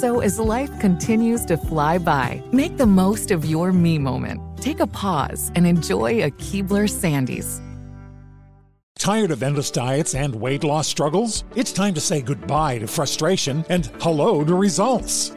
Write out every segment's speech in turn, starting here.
So as life continues to fly by, make the most of your me moment. Take a pause and enjoy a Keebler Sandies. Tired of endless diets and weight loss struggles? It's time to say goodbye to frustration and hello to results.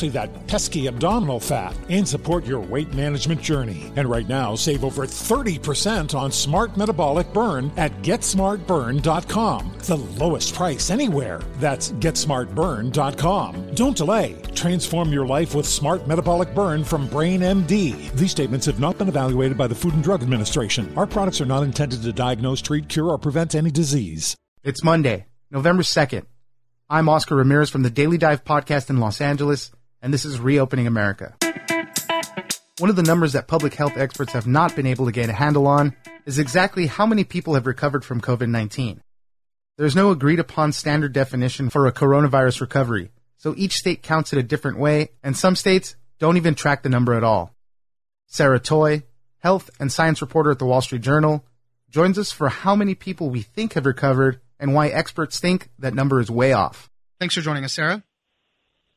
that pesky abdominal fat, and support your weight management journey. And right now, save over 30% on Smart Metabolic Burn at GetSmartBurn.com. The lowest price anywhere. That's GetSmartBurn.com. Don't delay. Transform your life with Smart Metabolic Burn from Brain MD. These statements have not been evaluated by the Food and Drug Administration. Our products are not intended to diagnose, treat, cure, or prevent any disease. It's Monday, November 2nd. I'm Oscar Ramirez from the Daily Dive podcast in Los Angeles, and this is Reopening America. One of the numbers that public health experts have not been able to get a handle on is exactly how many people have recovered from COVID 19. There's no agreed upon standard definition for a coronavirus recovery, so each state counts it a different way, and some states don't even track the number at all. Sarah Toy, health and science reporter at the Wall Street Journal, joins us for how many people we think have recovered and why experts think that number is way off. Thanks for joining us, Sarah.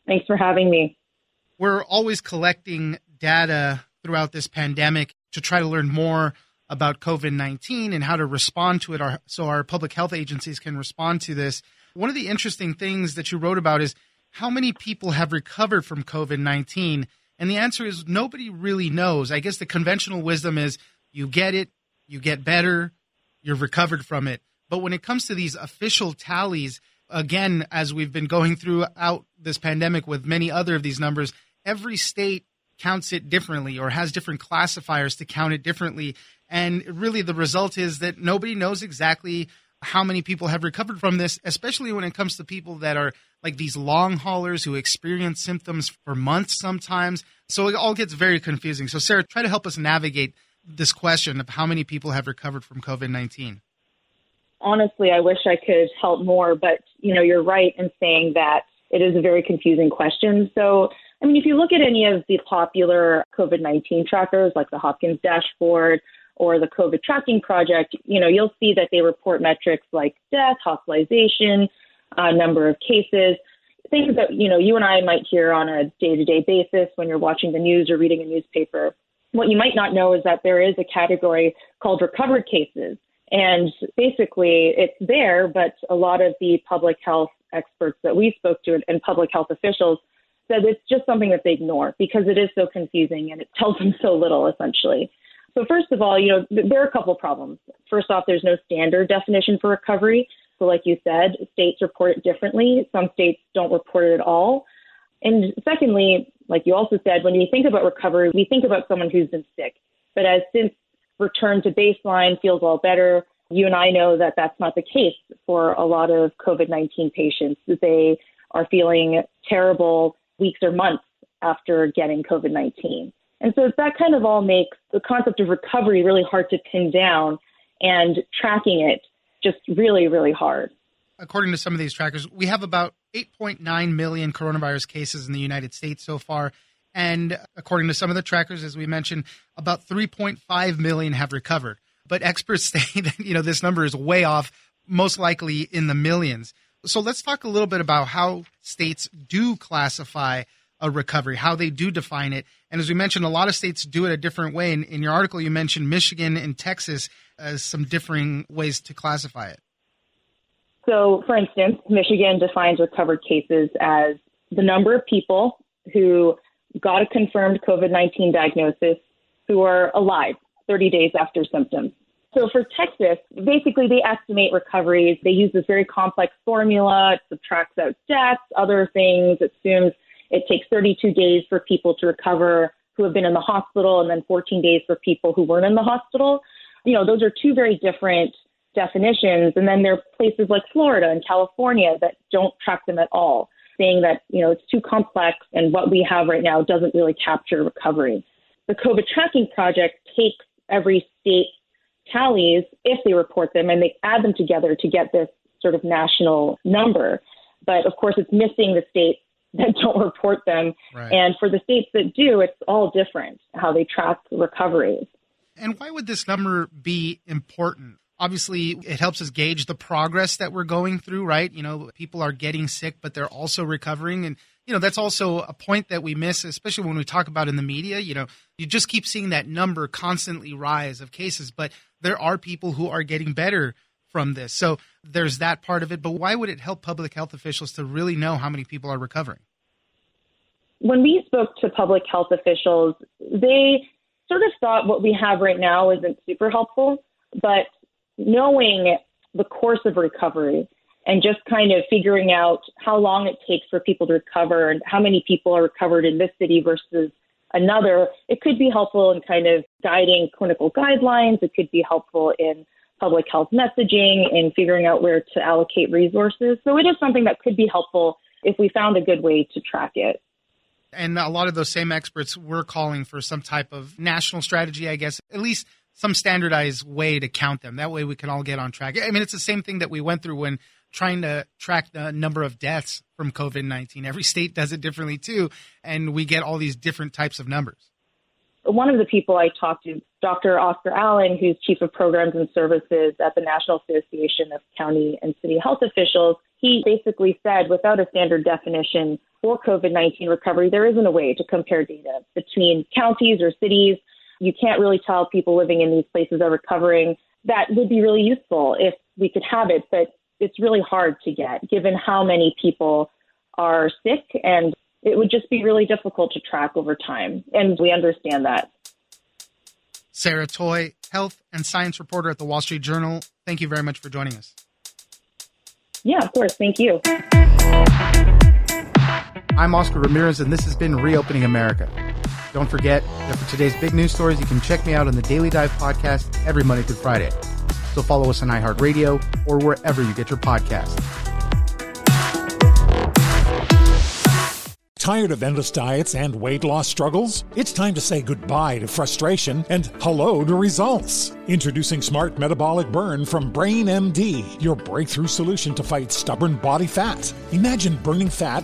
Thanks for having me. We're always collecting data throughout this pandemic to try to learn more about COVID 19 and how to respond to it so our public health agencies can respond to this. One of the interesting things that you wrote about is how many people have recovered from COVID 19 and the answer is nobody really knows. I guess the conventional wisdom is you get it, you get better, you're recovered from it. But when it comes to these official tallies, again, as we've been going throughout this pandemic with many other of these numbers, every state counts it differently or has different classifiers to count it differently. And really, the result is that nobody knows exactly how many people have recovered from this, especially when it comes to people that are like these long haulers who experience symptoms for months sometimes. So it all gets very confusing. So, Sarah, try to help us navigate this question of how many people have recovered from COVID 19. Honestly, I wish I could help more, but you know, you're right in saying that it is a very confusing question. So, I mean, if you look at any of the popular COVID 19 trackers like the Hopkins dashboard or the COVID tracking project, you know, you'll see that they report metrics like death, hospitalization, uh, number of cases, things that, you know, you and I might hear on a day to day basis when you're watching the news or reading a newspaper. What you might not know is that there is a category called recovered cases. And basically, it's there, but a lot of the public health experts that we spoke to and public health officials said it's just something that they ignore because it is so confusing and it tells them so little, essentially. So, first of all, you know, there are a couple problems. First off, there's no standard definition for recovery. So, like you said, states report it differently. Some states don't report it at all. And secondly, like you also said, when we think about recovery, we think about someone who's been sick. But as since return to baseline feels all better, you and I know that that's not the case for a lot of COVID 19 patients. They are feeling terrible weeks or months after getting COVID 19. And so that kind of all makes the concept of recovery really hard to pin down and tracking it just really, really hard. According to some of these trackers, we have about 8.9 million coronavirus cases in the United States so far. And according to some of the trackers, as we mentioned, about 3.5 million have recovered. But experts say that, you know, this number is way off, most likely in the millions. So let's talk a little bit about how states do classify a recovery, how they do define it. And as we mentioned, a lot of states do it a different way. In, in your article, you mentioned Michigan and Texas as some differing ways to classify it. So, for instance, Michigan defines recovered cases as the number of people who got a confirmed COVID 19 diagnosis who are alive 30 days after symptoms. So for Texas, basically they estimate recoveries. They use this very complex formula. It subtracts out deaths, other things. It assumes it takes 32 days for people to recover who have been in the hospital and then 14 days for people who weren't in the hospital. You know, those are two very different definitions. And then there are places like Florida and California that don't track them at all, saying that, you know, it's too complex and what we have right now doesn't really capture recovery. The COVID tracking project takes every state tallies if they report them and they add them together to get this sort of national number. But of course, it's missing the states that don't report them. Right. And for the states that do, it's all different how they track recoveries. And why would this number be important? Obviously, it helps us gauge the progress that we're going through, right? You know, people are getting sick, but they're also recovering. And, you know, that's also a point that we miss, especially when we talk about in the media. You know, you just keep seeing that number constantly rise of cases, but there are people who are getting better from this. So there's that part of it. But why would it help public health officials to really know how many people are recovering? When we spoke to public health officials, they sort of thought what we have right now isn't super helpful, but knowing the course of recovery and just kind of figuring out how long it takes for people to recover and how many people are recovered in this city versus another, it could be helpful in kind of guiding clinical guidelines. It could be helpful in public health messaging and figuring out where to allocate resources. So it is something that could be helpful if we found a good way to track it. And a lot of those same experts were calling for some type of national strategy, I guess, at least some standardized way to count them. That way we can all get on track. I mean, it's the same thing that we went through when trying to track the number of deaths from COVID 19. Every state does it differently too, and we get all these different types of numbers. One of the people I talked to, Dr. Oscar Alleyne, who's Chief of Programs and Services at the National Association of County and City Health Officials, he basically said without a standard definition for COVID 19 recovery, there isn't a way to compare data between counties or cities you can't really tell people living in these places are recovering. That would be really useful if we could have it, but it's really hard to get given how many people are sick and it would just be really difficult to track over time. And we understand that. Sarah Toy, health and science reporter at the Wall Street Journal. Thank you very much for joining us. Yeah, of course. Thank you. I'm Oscar Ramirez, and this has been Reopening America. Don't forget that for today's big news stories, you can check me out on the Daily Dive podcast every Monday through Friday. So follow us on iHeartRadio or wherever you get your podcasts. Tired of endless diets and weight loss struggles? It's time to say goodbye to frustration and hello to results. Introducing Smart Metabolic Burn from Brain MD, your breakthrough solution to fight stubborn body fat. Imagine burning fat,